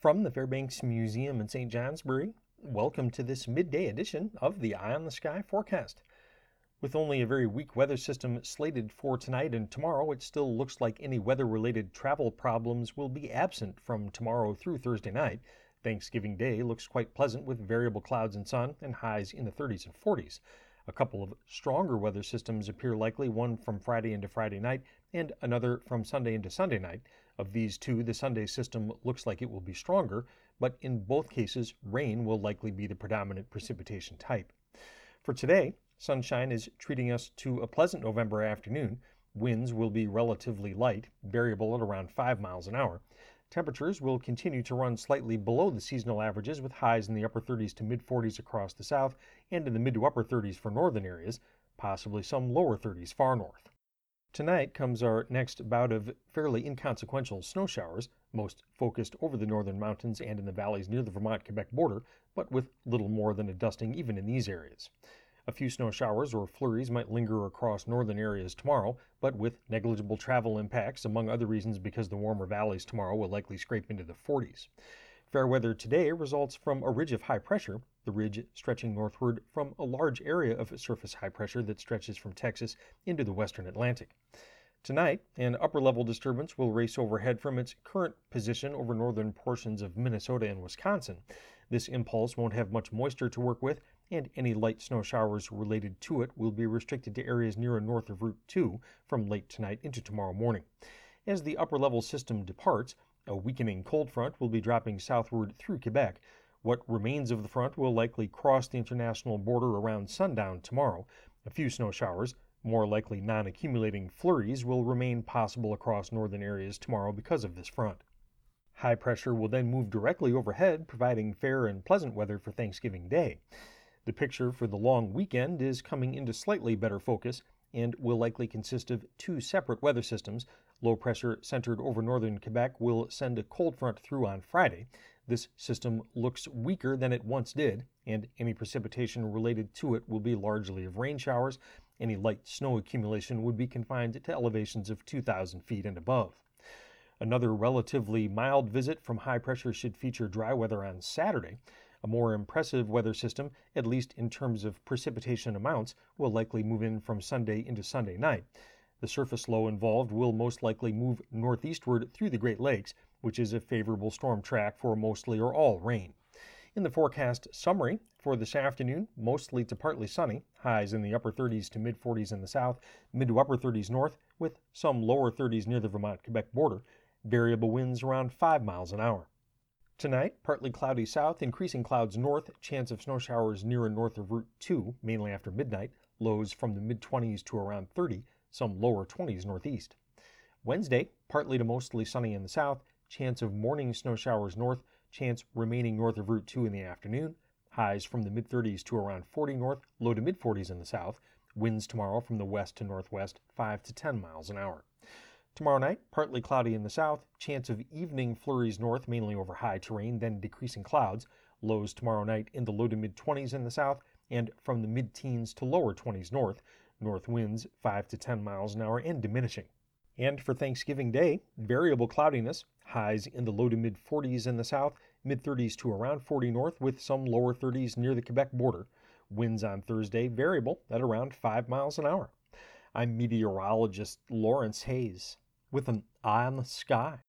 From the Fairbanks Museum in St. Johnsbury, welcome to this midday edition of the Eye on the Sky forecast. With only a very weak weather system slated for tonight and tomorrow, it still looks like any weather related travel problems will be absent from tomorrow through Thursday night. Thanksgiving Day looks quite pleasant with variable clouds and sun and highs in the 30s and 40s. A couple of stronger weather systems appear likely, one from Friday into Friday night and another from Sunday into Sunday night. Of these two, the Sunday system looks like it will be stronger, but in both cases, rain will likely be the predominant precipitation type. For today, sunshine is treating us to a pleasant November afternoon. Winds will be relatively light, variable at around 5 miles an hour. Temperatures will continue to run slightly below the seasonal averages with highs in the upper 30s to mid 40s across the south and in the mid to upper 30s for northern areas, possibly some lower 30s far north. Tonight comes our next bout of fairly inconsequential snow showers, most focused over the northern mountains and in the valleys near the Vermont Quebec border, but with little more than a dusting even in these areas. A few snow showers or flurries might linger across northern areas tomorrow, but with negligible travel impacts, among other reasons because the warmer valleys tomorrow will likely scrape into the 40s. Fair weather today results from a ridge of high pressure, the ridge stretching northward from a large area of surface high pressure that stretches from Texas into the western Atlantic. Tonight, an upper level disturbance will race overhead from its current position over northern portions of Minnesota and Wisconsin. This impulse won't have much moisture to work with, and any light snow showers related to it will be restricted to areas near and north of Route 2 from late tonight into tomorrow morning. As the upper level system departs, a weakening cold front will be dropping southward through Quebec. What remains of the front will likely cross the international border around sundown tomorrow. A few snow showers, more likely non accumulating flurries, will remain possible across northern areas tomorrow because of this front. High pressure will then move directly overhead, providing fair and pleasant weather for Thanksgiving Day. The picture for the long weekend is coming into slightly better focus and will likely consist of two separate weather systems. Low pressure centered over northern Quebec will send a cold front through on Friday. This system looks weaker than it once did, and any precipitation related to it will be largely of rain showers. Any light snow accumulation would be confined to elevations of 2,000 feet and above. Another relatively mild visit from high pressure should feature dry weather on Saturday. A more impressive weather system, at least in terms of precipitation amounts, will likely move in from Sunday into Sunday night. The surface low involved will most likely move northeastward through the Great Lakes, which is a favorable storm track for mostly or all rain. In the forecast summary for this afternoon, mostly to partly sunny, highs in the upper 30s to mid 40s in the south, mid to upper 30s north, with some lower 30s near the Vermont Quebec border, variable winds around 5 miles an hour. Tonight, partly cloudy south, increasing clouds north, chance of snow showers near and north of Route 2, mainly after midnight, lows from the mid 20s to around 30, some lower 20s northeast. Wednesday, partly to mostly sunny in the south, chance of morning snow showers north, chance remaining north of Route 2 in the afternoon, highs from the mid 30s to around 40 north, low to mid 40s in the south, winds tomorrow from the west to northwest, 5 to 10 miles an hour. Tomorrow night, partly cloudy in the south, chance of evening flurries north, mainly over high terrain, then decreasing clouds. Lows tomorrow night in the low to mid 20s in the south, and from the mid teens to lower 20s north. North winds 5 to 10 miles an hour and diminishing. And for Thanksgiving Day, variable cloudiness, highs in the low to mid 40s in the south, mid 30s to around 40 north, with some lower 30s near the Quebec border. Winds on Thursday variable at around 5 miles an hour. I'm meteorologist Lawrence Hayes with an eye on the sky.